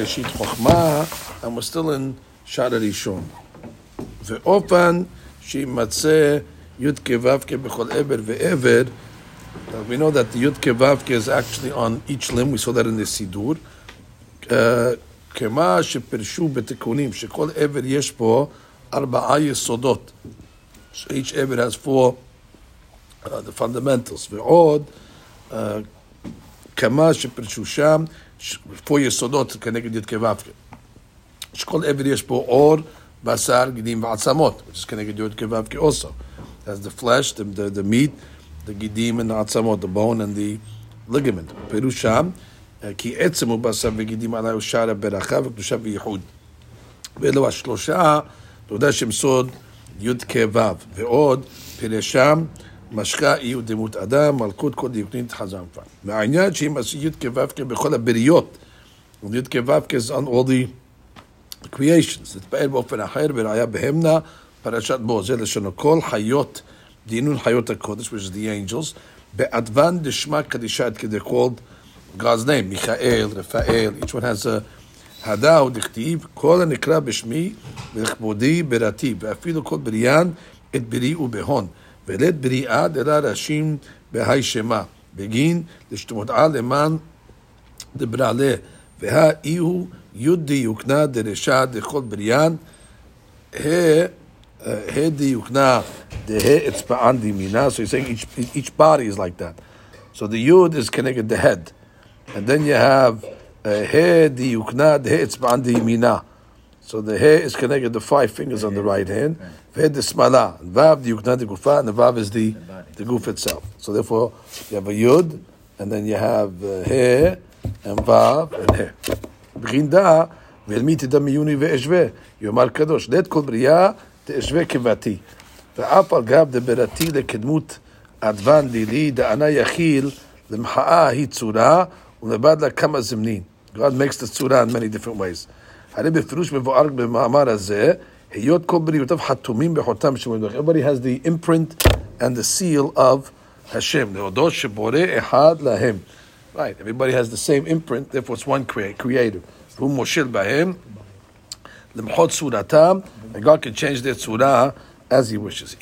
בראשית חוכמה, and we're still in שער הראשון. ואופן שימצא י"ק ו"ק בכל עבר ועבר, we know that the י"ק ו"ק is actually on each limb, we saw that in the סידור. Uh, כמה שפרשו בתיקונים, שכל עבר יש פה ארבעה יסודות. So each עבר has four uh, the fundamentals. ועוד, uh, כמה שפרשו שם, four יסודות כנגד י"ק ו"ק. שכל עבר יש פה אור, בשר, גידים ועצמות, is כנגד י"ק ו"ק also. That's the flesh, the, the, the meat, the גידים and the עצמות, the bone and the ligament. פירושם, כי עצם הוא בשר וגידים עליי הוא שער הברכה וקדושה וייחוד. ואלו השלושה, תודה שם סוד י"ק ו', ועוד פירשם משקה אי ודמות אדם, מלכות כל דיוקנית כבר. והעניין שאם עשו י"ק ו"ק בכל הבריות, י"ק ו"ק all the creations, תתפעל באופן אחר וראיה בהמנה, פרשת בו, זה לשונו כל חיות, דינון חיות הקודש, which is the angels, באדוון דשמא קדישה, it they called God's name, מיכאל, רפאל, each one has a הדה ודכתיב, כל הנקרא בשמי ולכבודי בראתי, ואפילו כל בריאן את בריאו בהון, ולית בריאה דלה ראשים בהי שמה, בגין לשתמותעה למען דברעלה, והאי הוא יוד דיוקנה דרשע דכל בריאן, ה' דיוקנה דה' אצבען דימינה, so he's saying each, each body is like that. So the yud is connected the head. And then you have he diukna de etzba'an yimina. So the he is connected the five fingers on the right hand. Smala. Vav diukna de gufa. And the vav is the the goof itself. So therefore you have a yud, and then you have uh, he and vav and he. בגינדה, ואלמי תדע מיוני ואשווה. יאמר קדוש, לית כל בריאה תאשווה כבתי. ואף על גב דברתי לקדמות אדוון לילי, דענה יכיל, למחאה היא צורה, ולבד לה כמה זמנין. God makes the צורה in many different ways. הרי בפירוש מבואר במאמר הזה, Everybody has the imprint and the seal of Hashem. Right, everybody has the same imprint, therefore it's one creator. And God can change their surah as He wishes.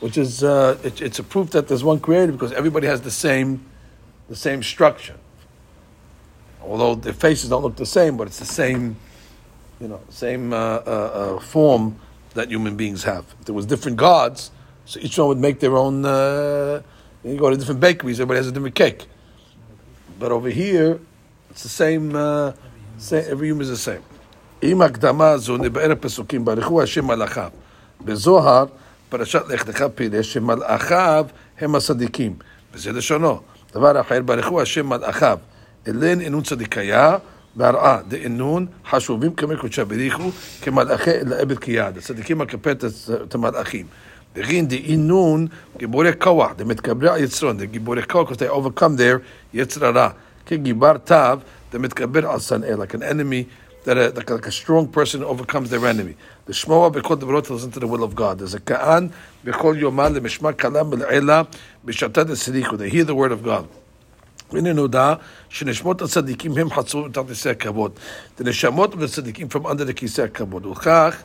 Which is uh, it, it's a proof that there's one creator because everybody has the same, the same structure. Although their faces don't look the same, but it's the same you know, same uh, uh, uh, form that human beings have. If there was different gods, so each one would make their own. Uh, you go to different bakeries, everybody has a different cake. But over here, it's the same. Uh, same every human is the same. אם הקדמה זו נבאר הפסוקים, ברכו השם מלאכיו. בזוהר, פרשת לך לך פירש שמלאכיו הם הצדיקים. וזה לשונו. דבר אחר, ברכו השם מלאכיו. אלן אינון צדיקיה, והרעה דאינון חשובים כמקודשי בריחו, כמלאכי לעבד כיד. הצדיקים מקפת את המלאכים. וכן דאינון גיבורי כוח, דמתגברי על יצרון, גיבורי כוח, because they overcome their יצר הרע. כגיבר תו, דמתגבר על שנאה, like an enemy, that a, like, like a strong person overcomes their enemy. לשמוע בכל דברות listen to the will of God. There's a כען בכל יומה למשמע כלם ולעילה בשעתה דסריחו. They hear the word of God. הנה נודע שנשמות הצדיקים הם חצו תחת כיסא הכבוד. The נשמות of the צדיקים from under the כיסא הכבוד. וכך,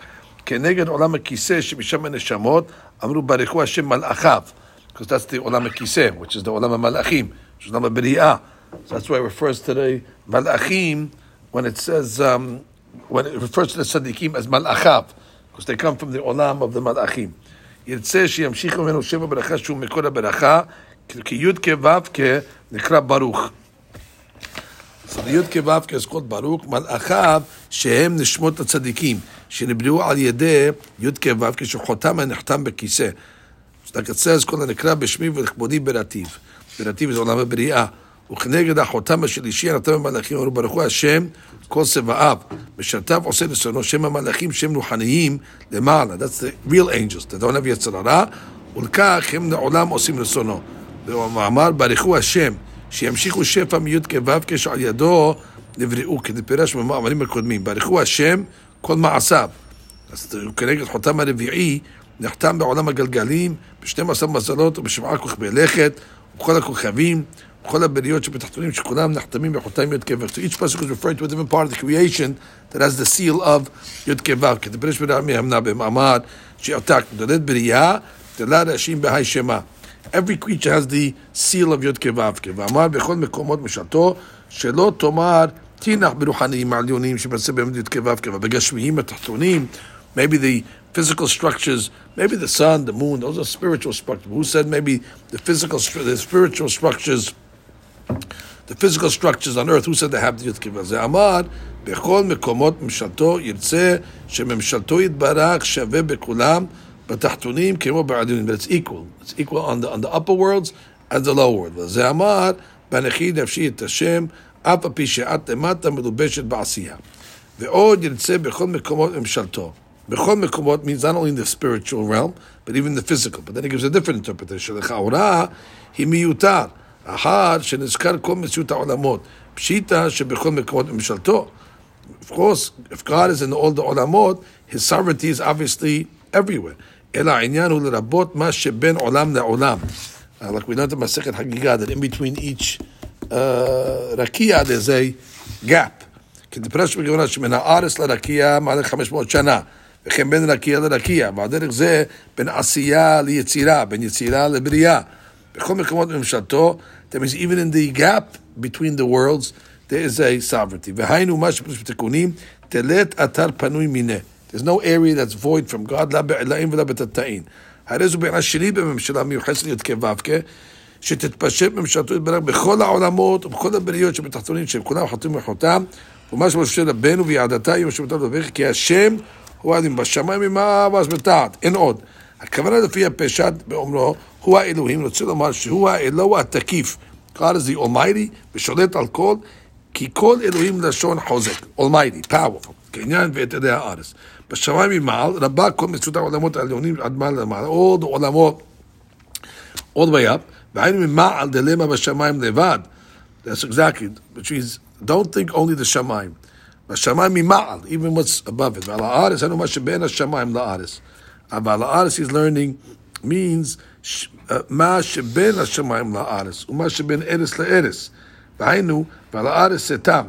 כנגד עולם הכיסא שמשם הנשמות, אמרו ברכו השם מלאכיו. Because that's the עולם הכיסא, which is the עולם המלאכים, which is עולם הבריאה. So that's why it refers to the מלאכים when it says, um, when it refers to the tzaddikim as malachav, because they come from the olam of the malachim. ירצה שימשיכו ממנו שבע ברכה שהוא מקור הברכה, כי י' כו' נקרא ברוך. The י' כו' called ברוך, מלאכיו שהם נשמות הצדיקים, שנבראו על ידי י' כו' כשחותם הנחתם בכיסא. Says, כל הנקרא בשמי ולכבודי ברטיב. ברטיב זה עולם הבריאה. וכנגד החותם השלישי הנתן המלאכים, אמרו ברוך הוא השם כל צבאיו, משרתיו עושה לשונו, שם המלאכים שם רוחניים למעלה, that's the real angels, אתה don't have יצר הרע, ולכך הם לעולם עושים לשונו. ואמר ברכו השם, שימשיכו שפע מי"ק ו"ק שעל ידו נבראו, כדי פירש במאמרים הקודמים, ברכו השם כל מעשיו. אז כנגד חותם הרביעי נחתם בעולם הגלגלים, ב-12 מזלות ובשבעה כוכבי לכת, ובכל הכוכבים, ובכל הבריות שבתחתונים, שכולם נחתמים בחותם י"ק ו"ק. So each pasuk is referring to a different part of the creation that has the seal of י"ק ו"ק. דבריש ברמי המנה במאמר שעתק, דולד בריאה, דלה ראשים בהי שמה. Every creature has the seal of י"ק ו"ק. ואמר בכל מקומות משלתו, שלא תאמר תינח ברוחניים העליונים שבעצם באמת י"ק ו"ק, ובגשמיים התחתונים, maybe the physical structures, maybe the sun, the moon, those are spiritual structures. Who said maybe the physical, the spiritual structures, the physical structures on earth, who said they have the י"ק ו"ק? זה אמר, בכל מקומות ממשלתו ירצה שממשלתו יתברך שווה בכולם בתחתונים כמו בעליונים. But it's equal. It's equal on the, on the upper worlds as the lower world. וזה אמר, בנכי נפשי את השם, אף על פי שאת למטה מלובשת בעשייה. ועוד ירצה בכל מקומות ממשלתו. בכל מקומות means not only in the spiritual realm, but even the physical. But then he gives a different interpretation. לכאורה היא מיותר, אחר שנזכר כל מציאות העולמות. פשיטא שבכל מקומות ממשלתו. Of course, if God is in all the עולמות, his sovereignty is obviously everywhere. אלא העניין הוא לרבות מה שבין עולם לעולם. Uh, like we learned in מסכת חגיגה, that in between each uh, רקיע there's a gap. כדפרש בגמרא שמן הארץ לרקיע מעלה 500 שנה. וכן בין רקיע לרקיע, ועל דרך זה בין עשייה ליצירה, בין יצירה לבריאה. בכל מקומות ממשלתו, that means even in the gap between the worlds, there is a sovereignty. והיינו מה שפרש בתיקונים, תלת אתר פנוי מיניה. There's no area that's void from God, לא. הרי זו בעינה שלי בממשלה מיוחסת לי"ק ו"ק, שתתפשט ממשלתו יתברך בכל העולמות ובכל הבריות שבתחתונים, שהם כולם חתומים בחותם, ומה שמשה רבנו ויעדתה יום שבתו לברך, כי השם הוא האלים בשמיים ממעל ואז בתחת, אין עוד. הכוונה לפי הפשט באומרו, הוא האלוהים, רוצה לומר שהוא האלוה התקיף. Is the Almighty ושולט על כל, כי כל אלוהים לשון חוזק, Almighty, powerful, כעניין ואת ידי הארץ. בשמיים ממעל, רבה כל מציאות העולמות העליונים עד מעלה למעלה, the עולמות, way up, והיינו ממעל דלמה בשמיים לבד. That's exactly, which means, don't think only the שמיים. בשמיים ממעל, even what's above it. ועל הארץ, היינו מה שבין השמיים לארץ. אבל הארץ is learning means מה שבין השמיים לארץ, ומה שבין ארץ לארץ. והיינו, ועל הארץ סתם,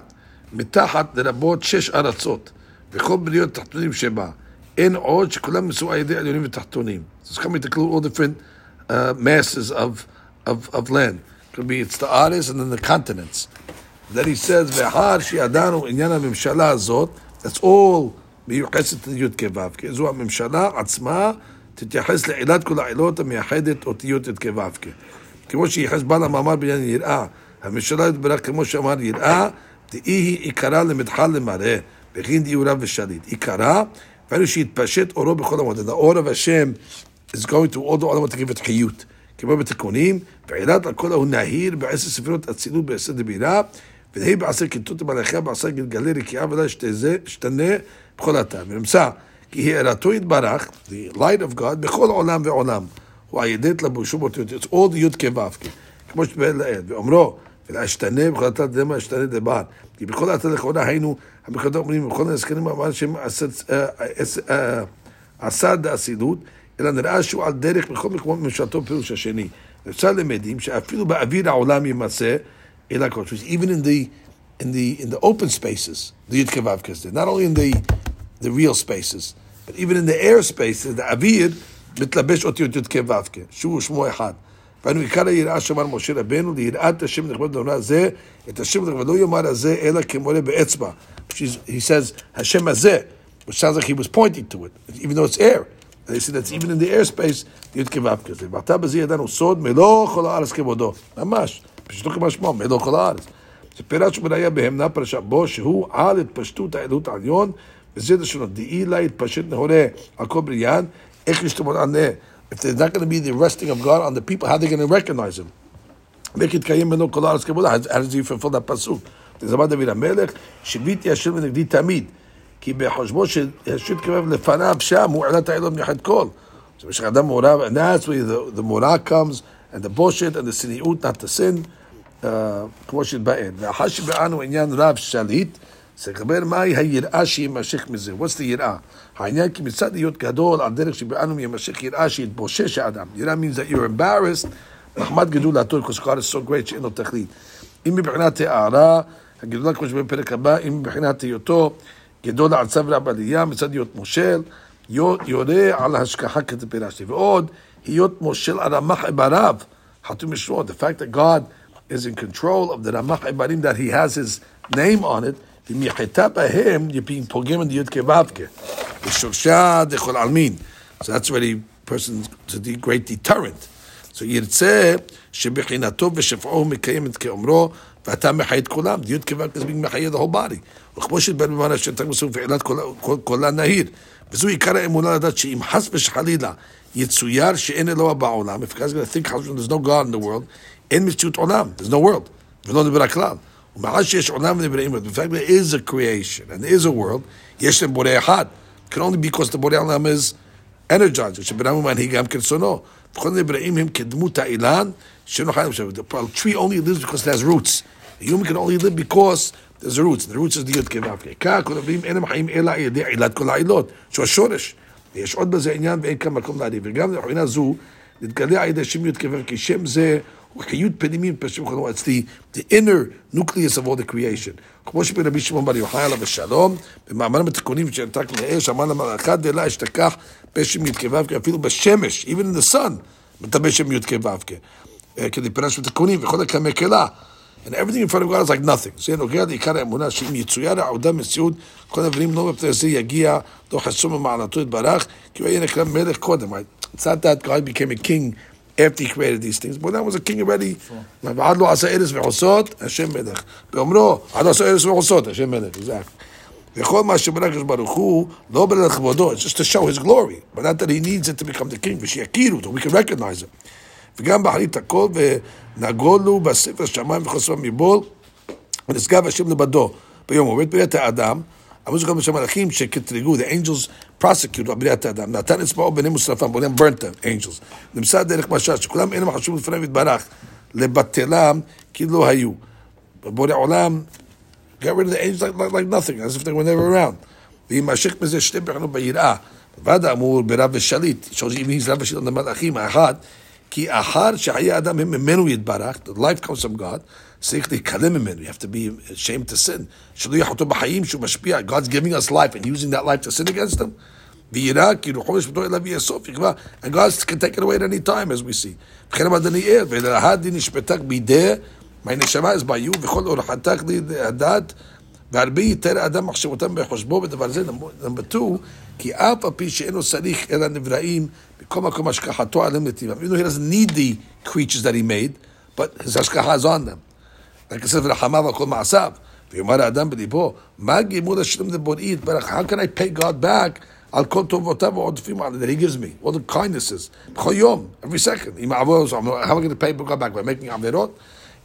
מתחת לרבות שש ארצות, וכל בריות תחתונים שבה. אין עוד שכולם נשאו על ידי עליונים ותחתונים. So coming to include all different uh, masses of, of, of land. Could be it's the ares and then the continents. Then he says, ואחר שידענו עניין הממשלה הזאת, that's all מיוחסת לי"ק ו"ק. זו הממשלה עצמה תתייחס לעילת כל העילות המייחדת אותיות י"ק ו"ק. כמו שייחס בעל המאמר בעניין יראה, הממשלה יתברך כמו שאמר יראה, דאי היא עיקרה למדחה למראה, וכין דיורה ושליט. עיקרה, ואילו שיתפשט אורו בכל המות. The אור of השם is going to all the עולמות תקיף את חיות. כמו בתיקונים, ועילת הכל ההוא נהיר בעשר ספירות אצילות בעשר דבירה, ונהי בעשר כיתות מלאכיה בעשר גלגלי רקיעה ולא ישתנה בכל אתר. ונמצא כי הערתו יתברך, the light of God, בכל עולם ועולם. הוא הידית לבושו באותיות, it's all י"ק ו"ק. כמו שבאל לעד, ואומרו, ולהשתנה בכל אתר דמה ישתנה דבר. כי בכל אתר לכאורה היינו, המקודות אומרים, בכל הזקנים אמר שהם עשה דאסילות, אלא נראה שהוא על דרך בכל מקומות ממשלתו פירוש השני. אפשר למדים שאפילו באוויר העולם יימצא, אלא כל even in the, in the, in the open spaces, the י"ק ו"ק is there, not only in the, the real spaces, but even in the air spaces, the אוויר מתלבש אותיות י"ק ו"ק, שהוא שמו אחד. ואנו עיקר היראה שאמר משה רבנו, ליראת השם לכבוד דבר הזה, את השם לכבוד לא יאמר הזה, אלא כמורה באצבע. He says, השם הזה, which sounds like he was pointing to it, even though it's air. They say that's even in the airspace, י"ק ו"ק כזה. ועתה בזה ידענו סוד מלוא כל הארץ כבודו. ממש, פשוטו כמשמעו, מלוא כל הארץ. זה פירש ובראיה בהמנה פרשה בו, שהוא על התפשטות העלות העליון, וזה לשונות, דאי לה התפשט נהורה על כל בריין, איך ישתמוד על נה. If there's not going to be the resting of God on the people, how are they going to recognize him? איך יתקיים מלוא כל הארץ כבודו? How does he fulfill that פסוק? זה אמר דוד המלך, שיביתי השם ונגדי תמיד. כי בחושבו שהשם קרב לפניו שם, הוא עלת העילון מיוחד כל. So במשך אדם מעורב, and that's where the, the מורא comes, and the bullshit, and the צניעות, not the sin, uh, כמו שהתבאר. ואחר שבאנו עניין רב שליט, צריך לדבר מהי היראה שיימשך מזה. What's the יראה? העניין כי מצד להיות גדול, על דרך שבאנו יימשך יראה שיתבושש האדם. יראה means that you're embarrassed מחמד גדולתו, because God is so great שאין לו תכלית. אם מבחינת הערה, הגדולה כמו שבפרק הבא, אם מבחינת היותו גדול ארצה ורבליה, מצד להיות מושל, יורה על ההשגחה כתפירשתי. ועוד, היות מושל על רמח איבריו, חתום ישרו, the fact that God is in control of the רמח איברים, that he has his name on it, אם יחטא בהם, you're being פוגם in the י' כו' ושורשה דכל עלמין. So that's already person to the great deterrent. So ירצה שבחינתו ושפעו הוא מקיים את כאומרו, ואתה מחיה את כולם. י' כו' is being מחיה the whole body. וכמו שדבר במעלה שתג מסוים ועילת קולה נהיר. וזו עיקר האמונה לדעת שאם חס ושחלילה יצויר שאין אלוה בעולם, if guys gonna think there's no God in the world, אין מציאות עולם, there's no world, ולא נברא כלל. The fact there is a creation and there is a world, יש להם בורא אחד. can only because the בורא עולם is energized, שבן אדם מנהיג גם כרצונו. וכל הנבראים הם כדמות האילן, שאינו חי למשל. A tree only lives because it has roots. A human can only live because there's roots. The roots is the י' כו' כך כל הנבראים אינם חיים אלא על ידי עילת כל העילות, שהוא השורש. ויש עוד בזה עניין ואין כאן מקום להריב. וגם מבחינה זו, נתגלה על ידי שם י' כו' כי שם זה הוא חיות פנימי בשם חלום. It's the, the inner nucleus of all the creation. כמו שברבי שמעון בר יוחאי עליו השלום, במאמר בתיקונים שנתק לאש, אמר למלאכה דלה אשתכח בשם י' כו' אפילו בשמש, even in the sun, מטבע שם י' כו' כדי פרש בתיקונים וכל הקמקלה. And everything in front of God is like nothing. זה נוגע לעיקר האמונה שאם יצויר העודה מציאות, כל הדברים לא בפני זה יגיע, לא חסום במעלתו יתברך, כי הוא היה נקרא מלך קודם. It's not that God became a king after he created these things, but that was a king already. ועד לא עשה ארץ ועושות, השם מלך. באומרו, עד עשה ארץ ועושות, השם מלך. וכל מה שבנה הקדוש ברוך הוא, לא בנה לכבודו, it's just to show his glory, but not that he needs it to become the king, ושיכירו אותו, we can recognize it. וגם בחליט הכל, ונגולו בספר שמיים וחוסר מבול, ונשגב השם לבדו. ביום עובד בריאת האדם, אמרו שגם בשם מלאכים שקטרגו, the angels prosecute על בריאת האדם. נתן אצבעו ביניהם ושרפם, בונים burnt them, angels. נמצא דרך משל, שכולם אינם חשובים לפניהם יתברך, לבטלם כאילו היו. בבורא עולם, get rid of the angels like, like, like nothing, as if they were never around. ויימשך מזה שתי בחינות ביראה. ועד האמור ברב ושליט, שאם he's רב ושליט למלאכים, האחד, כי אחר שחיי אדם הם ממנו יתברך, the life comes from God, צריך להתקלם ממנו, you have to be ashamed to sin. שלא יחותו בחיים שהוא משפיע, God's giving us life and using that life to sin against them. ויראה כי רוחו ישפטו אליו יאסוף, יקבע, and God can take it away at any time as we see. וכן אמר דניאל, ולהדי נשפטך בידי, מהנשמה is by you, וכל אורחתך לדעת, והרבה יתר אדם מחשבותם בחושבו בדבר זה, נאמר 2, כי אף על פי שאינו צריך אלא נבראים, בכל מקום השגחתו עליהם לטבעם. Even though he doesn't need the creatures that he made, but his השגחה is on them. רק כסף רחמיו על כל מעשיו. ויאמר האדם בליבו, מה גימול השלם לבוראי יתברך? How can I pay God back על כל טובותיו ועודפים עליו that he gives me? All the kindnesses. בכל יום, every second. אם אעבור, how am I going to pay God back? by making עבירות?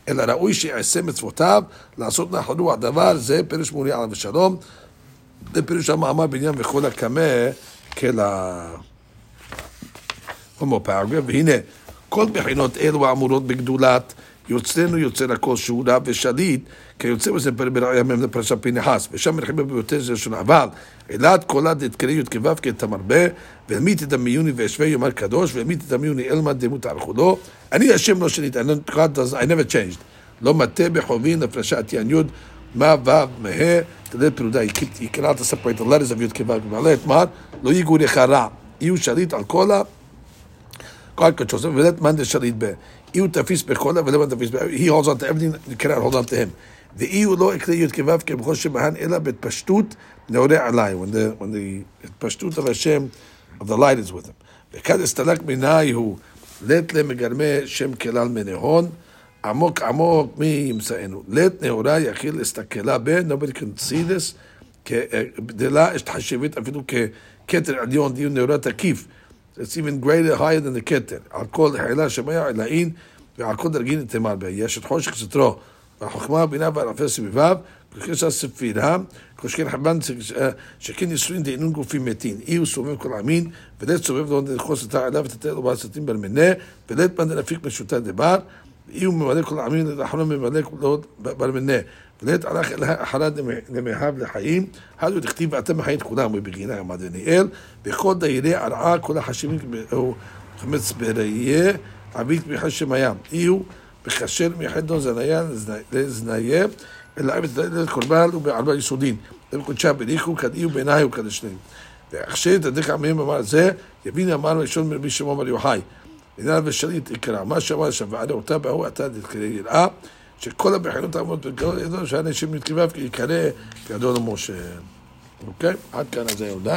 אלא ראוי שיעשה מצוותיו, לעשות נחת רוח דבר, זה פירוש מורי עליו ושלום. זה פירוש המאמר בעניין וכל הקמה כלה. הומו פרגרף, והנה, כל בחינות אלו האמורות בגדולת יוצרנו יוצר הכל שהוא רב ושליט, כיוצא בזה בראיה מהם לפרשת פנחס, ושם מלחמה ביותר זה ראשונה, אבל אלעד קולה דתקרא י"כ כתמרבה, והעמיד את המיוני ואשווה יאמר קדוש, והעמיד את המיוני אלמא דמות ערכו אני השם לא שנית, I never changed, לא מטה בחובין לפרשת י"י מה ו' מה, תלת פרודה, he cannot separate the letters of י"כ ומעלה את מה, לא ייגעו לך רע, יהיו שליט על כל ה... God controls it, ולת מאן דשליט ב... אי הוא תפיס בכל ולא תפיס ב... he holds on to everything, you cannot hold on to him. ואי הוא לא יקרה י' כו' כבכל שמהן, אלא בתפשטות נעורה עליי, when the, when the התפשטות of השם, of the light is with him. וכאן הסתלק מנאי הוא, לית למגרמי שם כלל מנהון, עמוק עמוק מי ימצאנו. לית נאורה יכיל להסתכלה ב, nobody can see this, גדלה אשתחשבת אפילו ככתר עליון, דיון נאורה תקיף. It's even greater, higher than the כתר. על כל חילה שמיה עילאין, ועל כל דרגין תמר בה. יש את חושך סתרו, והחוכמה, הבינה והערפי סביביו, וכסה ספירה, כשכן חבן שכן נישואין דהינון גופים מתים. אי הוא סובב כל עמין, ולית סובב לא נכוס את העלה ותתן לו בעשתים ברמנה, ולית בן דנפיק משותה דבר, הוא ממלא כל עמין, לאחרון ממלא כולו ברמנה. ולית הלך אל אחריו למאהב לחיים, הלו דכתיב ואתם מחיים את כולם, ובגינה עמד דניאל, וכל דיירי ערעה, כל החשיבים, חמץ בראייה, עבית מחשם הים. אי בכשר מחדו זניה לזניה, אלא עבד לקורבן ובערבה יסודין. ובקודשה בריחו כדאיו בעיניי וכדשנים. ועכשיו תדק עמהם אמר זה, יבין אמר ראשון מרבי שמעון בר יוחאי. עניין ושליט יקרא, מה שאמר שם, ועדה אותה בהוא תקרא יראה, שכל הבחינות העמוד בגדול ידעו שהאנשים מתקרביו כי יקרא כגדול למשה. אוקיי? עד כאן אז היהודה.